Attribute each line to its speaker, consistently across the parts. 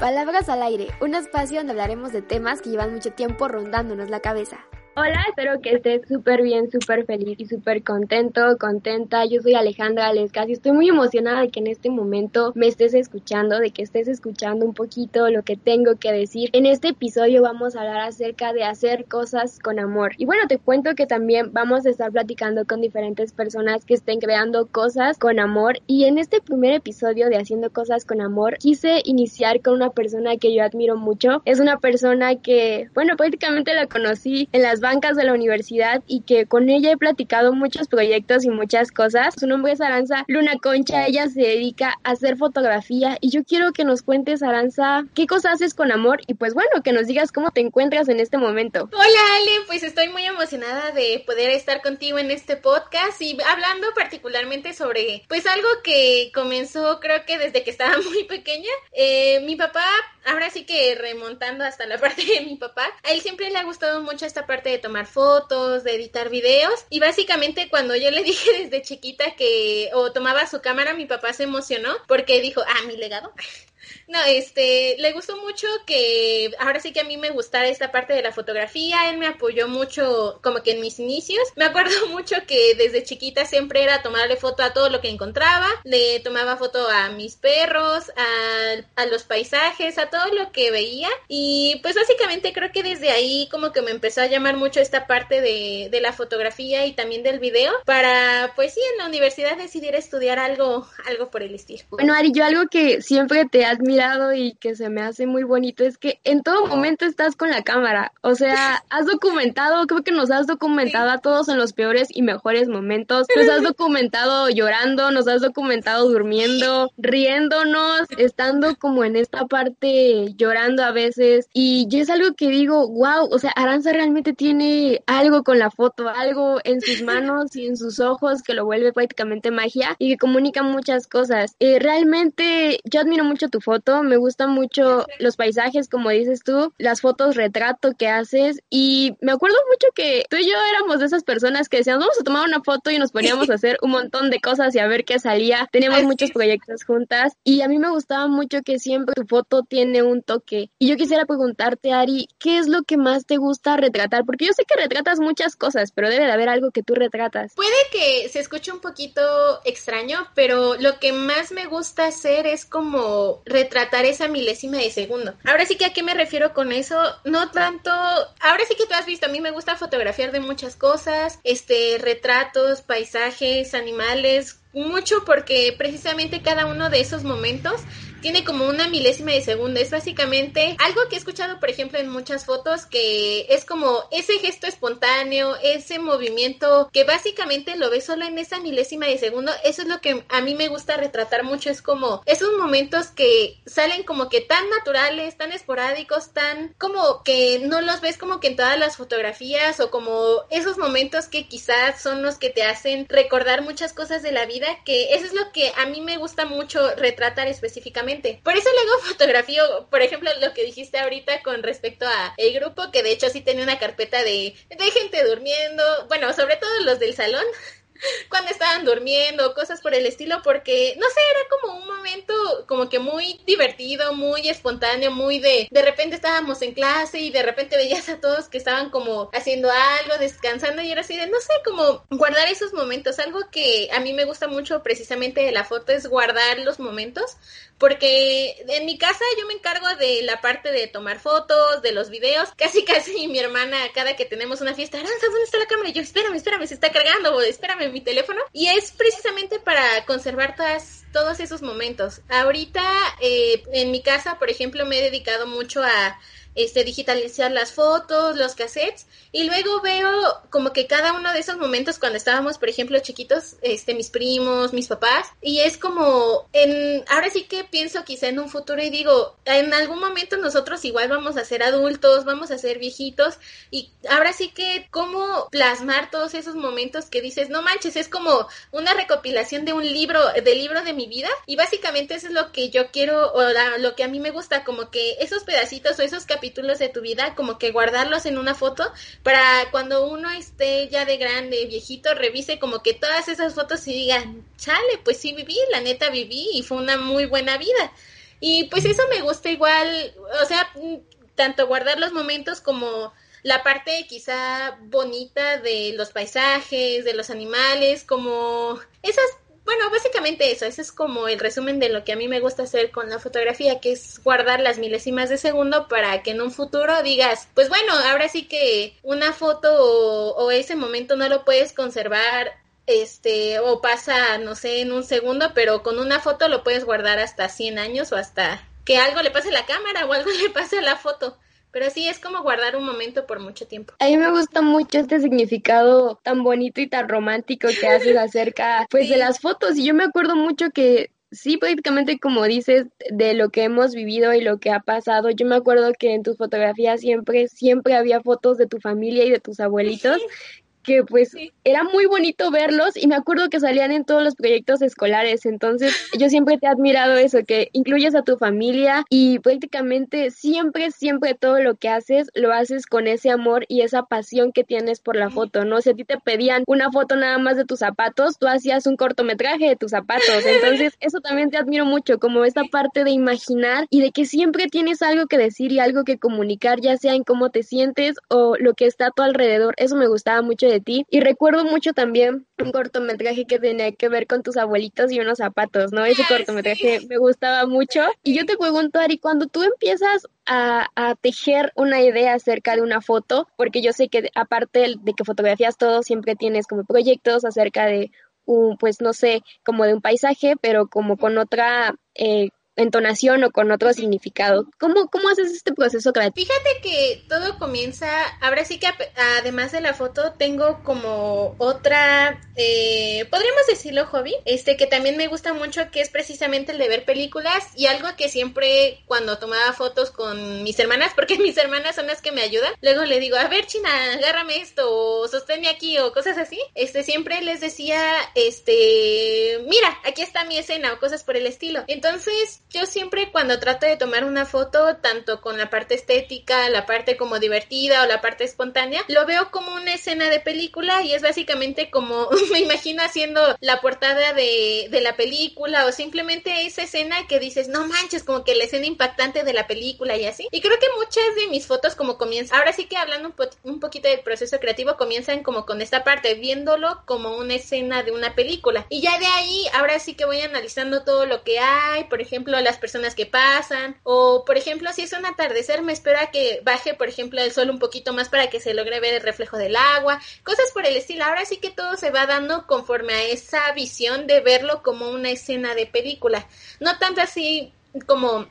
Speaker 1: Palabras al aire, un espacio donde hablaremos de temas que llevan mucho tiempo rondándonos la cabeza.
Speaker 2: Hola, espero que estés súper bien, súper feliz y súper contento, contenta. Yo soy Alejandra Lescas y estoy muy emocionada de que en este momento me estés escuchando, de que estés escuchando un poquito lo que tengo que decir. En este episodio vamos a hablar acerca de hacer cosas con amor. Y bueno, te cuento que también vamos a estar platicando con diferentes personas que estén creando cosas con amor. Y en este primer episodio de Haciendo cosas con amor, quise iniciar con una persona que yo admiro mucho. Es una persona que, bueno, prácticamente la conocí en las bancas de la universidad y que con ella he platicado muchos proyectos y muchas cosas. Su nombre es Aranza Luna Concha, ella se dedica a hacer fotografía y yo quiero que nos cuentes, Aranza, qué cosas haces con amor y pues bueno, que nos digas cómo te encuentras en este momento.
Speaker 3: Hola Ale, pues estoy muy emocionada de poder estar contigo en este podcast y hablando particularmente sobre pues algo que comenzó creo que desde que estaba muy pequeña. Eh, mi papá, ahora sí que remontando hasta la parte de mi papá, a él siempre le ha gustado mucho esta parte de tomar fotos, de editar videos. Y básicamente cuando yo le dije desde chiquita que o tomaba su cámara, mi papá se emocionó porque dijo, ah, mi legado. No, este, le gustó mucho que ahora sí que a mí me gustara esta parte de la fotografía, él me apoyó mucho como que en mis inicios. Me acuerdo mucho que desde chiquita siempre era tomarle foto a todo lo que encontraba, le tomaba foto a mis perros, a, a los paisajes, a todo lo que veía y pues básicamente creo que desde ahí como que me empezó a llamar mucho esta parte de, de la fotografía y también del video para pues sí en la universidad decidir estudiar algo, algo por el estilo.
Speaker 2: Bueno Ari, yo algo que siempre te ha admirado y que se me hace muy bonito es que en todo momento estás con la cámara. O sea, has documentado, creo que nos has documentado a todos en los peores y mejores momentos. Nos has documentado llorando, nos has documentado durmiendo, riéndonos, estando como en esta parte llorando a veces. Y yo es algo que digo, wow, o sea, Aranza realmente tiene algo con la foto, algo en sus manos y en sus ojos que lo vuelve prácticamente magia y que comunica muchas cosas. Eh, realmente yo admiro mucho tu foto, me gustan mucho los paisajes, como dices tú, las fotos retrato que haces y me acuerdo mucho que tú y yo éramos de esas personas que decíamos, vamos a tomar una foto y nos poníamos a hacer un montón de cosas y a ver qué salía. Teníamos muchos proyectos juntas y a mí me gustaba mucho que siempre tu foto tiene un toque. Y yo quisiera preguntarte, Ari, ¿qué es lo que más te gusta retratar? Porque yo sé que retratas muchas cosas, pero debe de haber algo que tú retratas.
Speaker 3: Puede que se escuche un poquito extraño, pero lo que más me gusta hacer es como retratar esa milésima de segundo. Ahora sí que a qué me refiero con eso, no tanto, ahora sí que tú has visto, a mí me gusta fotografiar de muchas cosas, este, retratos, paisajes, animales, mucho porque precisamente cada uno de esos momentos tiene como una milésima de segundo. Es básicamente algo que he escuchado, por ejemplo, en muchas fotos, que es como ese gesto espontáneo, ese movimiento que básicamente lo ves solo en esa milésima de segundo. Eso es lo que a mí me gusta retratar mucho. Es como esos momentos que salen como que tan naturales, tan esporádicos, tan como que no los ves como que en todas las fotografías o como esos momentos que quizás son los que te hacen recordar muchas cosas de la vida, que eso es lo que a mí me gusta mucho retratar específicamente por eso luego fotografío, por ejemplo, lo que dijiste ahorita con respecto a el grupo, que de hecho sí tenía una carpeta de, de gente durmiendo, bueno, sobre todo los del salón, cuando estaban durmiendo, cosas por el estilo, porque, no sé, era como un momento como que muy divertido, muy espontáneo, muy de, de repente estábamos en clase y de repente veías a todos que estaban como haciendo algo, descansando y era así de, no sé, como guardar esos momentos. Algo que a mí me gusta mucho precisamente de la foto es guardar los momentos, porque en mi casa yo me encargo de la parte de tomar fotos, de los videos, casi casi mi hermana cada que tenemos una fiesta, Aranza, ¿dónde está la cámara? Y yo, espérame, espérame, se está cargando, espérame, mi teléfono y es precisamente para conservar todas, todos esos momentos. Ahorita eh, en mi casa, por ejemplo, me he dedicado mucho a este, digitalizar las fotos, los cassettes, y luego veo como que cada uno de esos momentos cuando estábamos, por ejemplo, chiquitos, este, mis primos, mis papás, y es como, en, ahora sí que pienso quizá en un futuro y digo, en algún momento nosotros igual vamos a ser adultos, vamos a ser viejitos, y ahora sí que cómo plasmar todos esos momentos que dices, no manches, es como una recopilación de un libro, del libro de mi vida, y básicamente eso es lo que yo quiero, o lo que a mí me gusta, como que esos pedacitos o esos capítulos capítulos de tu vida, como que guardarlos en una foto para cuando uno esté ya de grande, viejito, revise como que todas esas fotos y diga, chale, pues sí viví, la neta viví y fue una muy buena vida. Y pues eso me gusta igual, o sea, tanto guardar los momentos como la parte quizá bonita de los paisajes, de los animales, como esas bueno, básicamente eso, ese es como el resumen de lo que a mí me gusta hacer con la fotografía, que es guardar las milésimas de segundo para que en un futuro digas, pues bueno, ahora sí que una foto o, ese momento no lo puedes conservar este, o pasa, no sé, en un segundo, pero con una foto lo puedes guardar hasta 100 años o hasta que algo le pase a la cámara o algo le pase a la foto. Pero sí, es como guardar un momento por mucho tiempo.
Speaker 2: A mí me gusta mucho este significado tan bonito y tan romántico que haces acerca, pues, de las fotos. Y yo me acuerdo mucho que sí, prácticamente como dices, de lo que hemos vivido y lo que ha pasado, yo me acuerdo que en tus fotografías siempre, siempre había fotos de tu familia y de tus abuelitos que pues era muy bonito verlos y me acuerdo que salían en todos los proyectos escolares, entonces yo siempre te he admirado eso, que incluyes a tu familia y prácticamente siempre, siempre todo lo que haces lo haces con ese amor y esa pasión que tienes por la foto, ¿no? Si a ti te pedían una foto nada más de tus zapatos, tú hacías un cortometraje de tus zapatos, entonces eso también te admiro mucho, como esta parte de imaginar y de que siempre tienes algo que decir y algo que comunicar, ya sea en cómo te sientes o lo que está a tu alrededor, eso me gustaba mucho de ti. Y recuerdo mucho también un cortometraje que tenía que ver con tus abuelitos y unos zapatos, ¿no? Ese cortometraje me gustaba mucho. Y yo te pregunto, Ari, cuando tú empiezas a, tejer una idea acerca de una foto, porque yo sé que aparte de que fotografías todo, siempre tienes como proyectos acerca de un, pues no sé, como de un paisaje, pero como con otra eh, entonación o con otro significado. ¿Cómo, cómo haces este proceso creativo?
Speaker 3: Fíjate que todo comienza, ahora sí que además de la foto tengo como otra, eh, podríamos decirlo hobby, este que también me gusta mucho que es precisamente el de ver películas y algo que siempre cuando tomaba fotos con mis hermanas, porque mis hermanas son las que me ayudan, luego le digo, a ver China, agárrame esto o sosténme aquí o cosas así, este siempre les decía, este, mira, aquí está mi escena o cosas por el estilo. Entonces, yo siempre cuando trato de tomar una foto, tanto con la parte estética, la parte como divertida o la parte espontánea, lo veo como una escena de película y es básicamente como me imagino haciendo la portada de, de la película o simplemente esa escena que dices, no manches, como que la escena impactante de la película y así. Y creo que muchas de mis fotos como comienzan, ahora sí que hablando un, un poquito del proceso creativo, comienzan como con esta parte, viéndolo como una escena de una película. Y ya de ahí, ahora sí que voy analizando todo lo que hay, por ejemplo, las personas que pasan o por ejemplo si es un atardecer me espero a que baje por ejemplo el sol un poquito más para que se logre ver el reflejo del agua, cosas por el estilo. Ahora sí que todo se va dando conforme a esa visión de verlo como una escena de película, no tanto así como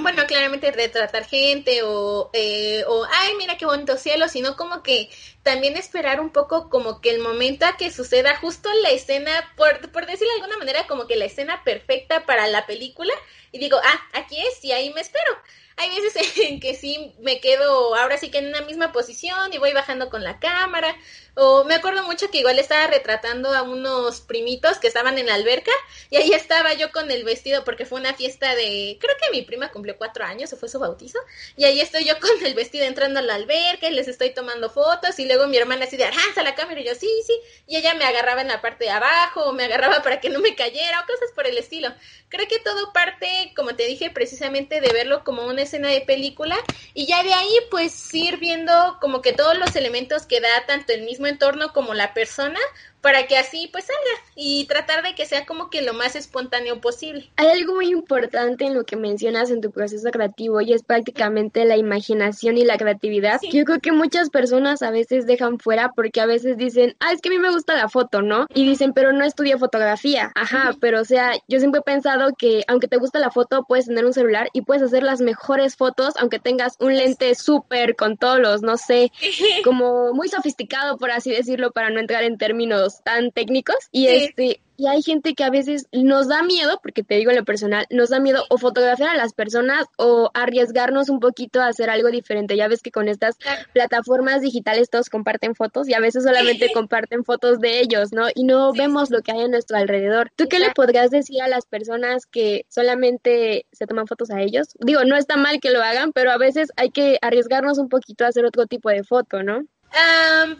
Speaker 3: bueno, claramente retratar gente o, eh, o, ay, mira qué bonito cielo, sino como que también esperar un poco como que el momento a que suceda justo la escena, por, por decirlo de alguna manera, como que la escena perfecta para la película y digo, ah, aquí es y ahí me espero. Hay veces en que sí me quedo ahora sí que en una misma posición y voy bajando con la cámara. O me acuerdo mucho que igual estaba retratando a unos primitos que estaban en la alberca y ahí estaba yo con el vestido porque fue una fiesta de, creo que mi prima cumplió cuatro años o fue su bautizo. Y ahí estoy yo con el vestido entrando a la alberca y les estoy tomando fotos y luego mi hermana así de arranza la cámara y yo sí, sí y ella me agarraba en la parte de abajo o me agarraba para que no me cayera o cosas por el estilo. Creo que todo parte, como te dije, precisamente de verlo como una escena de película y ya de ahí pues ir viendo como que todos los elementos que da tanto el mismo entorno como la persona para que así pues salga y tratar de que sea como que lo más espontáneo posible.
Speaker 2: Hay algo muy importante en lo que mencionas en tu proceso creativo y es prácticamente la imaginación y la creatividad. Yo creo que muchas personas a veces dejan fuera porque a veces dicen, ah, es que a mí me gusta la foto, ¿no? Y dicen, pero no estudio fotografía. Ajá, pero o sea, yo siempre he pensado que aunque te gusta la foto, puedes tener un celular y puedes hacer las mejores fotos aunque tengas un lente súper con todos los, no sé, como muy sofisticado, por así decirlo, para no entrar en términos tan técnicos y este y hay gente que a veces nos da miedo, porque te digo en lo personal, nos da miedo o fotografiar a las personas o arriesgarnos un poquito a hacer algo diferente. Ya ves que con estas plataformas digitales todos comparten fotos y a veces solamente comparten fotos de ellos, ¿no? Y no vemos lo que hay a nuestro alrededor. ¿Tú qué le podrías decir a las personas que solamente se toman fotos a ellos? Digo, no está mal que lo hagan, pero a veces hay que arriesgarnos un poquito a hacer otro tipo de foto, ¿no?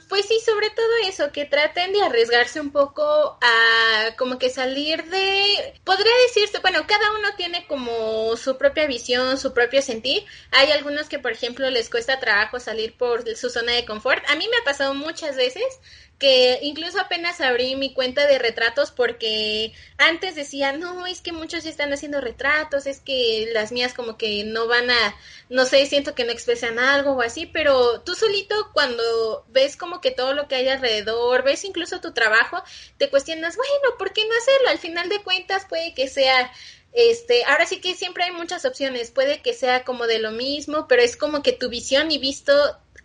Speaker 3: Pues sí, sobre todo eso, que traten de arriesgarse un poco a como que salir de, podría decirse, bueno, cada uno tiene como su propia visión, su propio sentir. Hay algunos que, por ejemplo, les cuesta trabajo salir por su zona de confort. A mí me ha pasado muchas veces que incluso apenas abrí mi cuenta de retratos porque antes decía, no, es que muchos están haciendo retratos, es que las mías como que no van a, no sé, siento que no expresan algo o así, pero tú solito cuando ves como que todo lo que hay alrededor, ves incluso tu trabajo, te cuestionas, bueno, ¿por qué no hacerlo? Al final de cuentas puede que sea este, ahora sí que siempre hay muchas opciones, puede que sea como de lo mismo, pero es como que tu visión y visto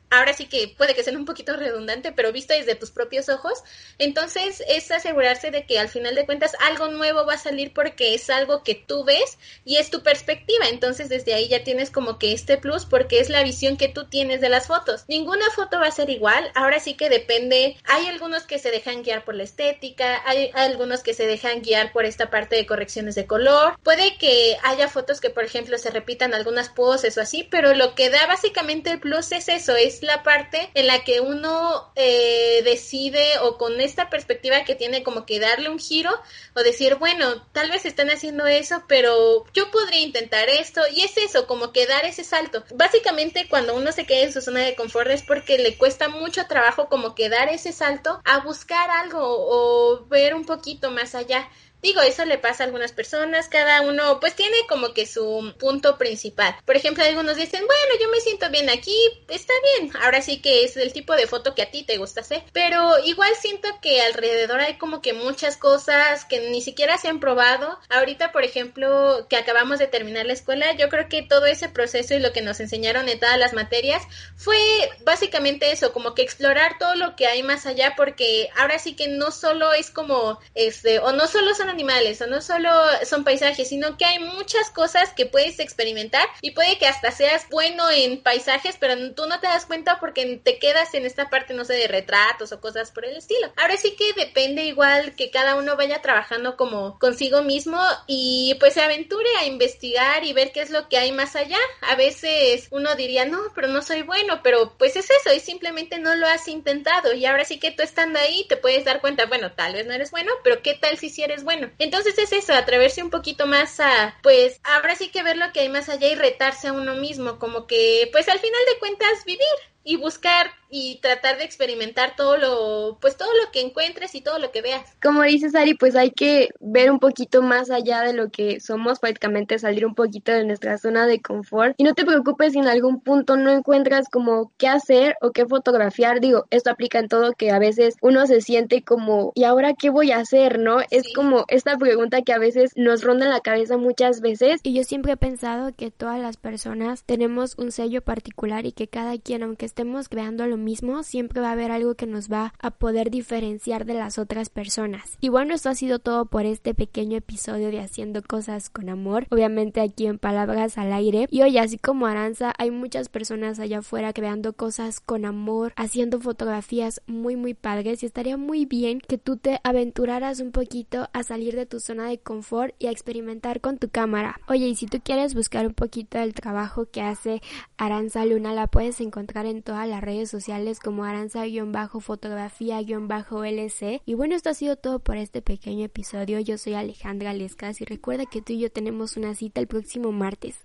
Speaker 3: ahora sí que puede que sea un poquito redundante, pero visto desde tus propios ojos, entonces es asegurarse de que al final de cuentas algo nuevo va a salir porque es algo que tú ves y es tu perspectiva, entonces desde ahí ya tienes como que este plus porque es la visión que tú tienes de las fotos. Ninguna foto va a ser igual, ahora sí que depende, hay algunos que se dejan guiar por la estética, hay algunos que se dejan guiar por esta parte de correcciones de color, puede que haya fotos que por ejemplo se repitan algunas poses o así, pero lo que da básicamente el plus es eso, es la parte en la que uno eh, decide o con esta perspectiva que tiene como que darle un giro o decir, bueno, tal vez están haciendo eso, pero yo podría intentar esto y es eso, como que dar ese salto. Básicamente cuando uno se queda en su zona de confort es porque le cuesta mucho trabajo como que dar ese salto a buscar algo o ver un poquito más allá. Digo, eso le pasa a algunas personas, cada uno pues tiene como que su punto principal. Por ejemplo, algunos dicen, bueno, yo me siento bien aquí, está bien, ahora sí que es el tipo de foto que a ti te gusta hacer. Pero igual siento que alrededor hay como que muchas cosas que ni siquiera se han probado. Ahorita, por ejemplo, que acabamos de terminar la escuela, yo creo que todo ese proceso y lo que nos enseñaron en todas las materias fue básicamente eso, como que explorar todo lo que hay más allá, porque ahora sí que no solo es como, este, o no solo son animales o no solo son paisajes, sino que hay muchas cosas que puedes experimentar y puede que hasta seas bueno en paisajes, pero tú no te das cuenta porque te quedas en esta parte, no sé, de retratos o cosas por el estilo. Ahora sí que depende igual que cada uno vaya trabajando como consigo mismo y pues se aventure a investigar y ver qué es lo que hay más allá. A veces uno diría, no, pero no soy bueno, pero pues es eso y simplemente no lo has intentado y ahora sí que tú estando ahí te puedes dar cuenta, bueno, tal vez no eres bueno, pero qué tal si si eres bueno entonces es eso, atreverse un poquito más a, pues, ahora sí que ver lo que hay más allá y retarse a uno mismo, como que, pues al final de cuentas vivir y buscar y tratar de experimentar todo lo, pues todo lo que encuentres y todo lo que veas.
Speaker 2: Como dices Ari, pues hay que ver un poquito más allá de lo que somos, prácticamente salir un poquito de nuestra zona de confort y no te preocupes si en algún punto no encuentras como qué hacer o qué fotografiar, digo, esto aplica en todo que a veces uno se siente como, ¿y ahora qué voy a hacer? ¿No? Es como esta pregunta que a veces nos ronda en la cabeza muchas veces.
Speaker 1: Y yo siempre he pensado que todas las personas tenemos un sello particular y que cada quien, aunque estemos creando lo mismo, siempre va a haber algo que nos va a poder diferenciar de las otras personas. Y bueno, esto ha sido todo por este pequeño episodio de Haciendo Cosas con Amor, obviamente aquí en Palabras al Aire. Y hoy, así como Aranza, hay muchas personas allá afuera creando cosas con amor, haciendo fotografías muy muy padres y estaría muy bien que tú te aventuraras un poquito a salir de tu zona de confort y a experimentar con tu cámara. Oye, y si tú quieres buscar un poquito del trabajo que hace Aranza Luna, la puedes encontrar en todas las redes sociales como aranza-fotografía-lc. Y bueno, esto ha sido todo por este pequeño episodio. Yo soy Alejandra Lescas y recuerda que tú y yo tenemos una cita el próximo martes.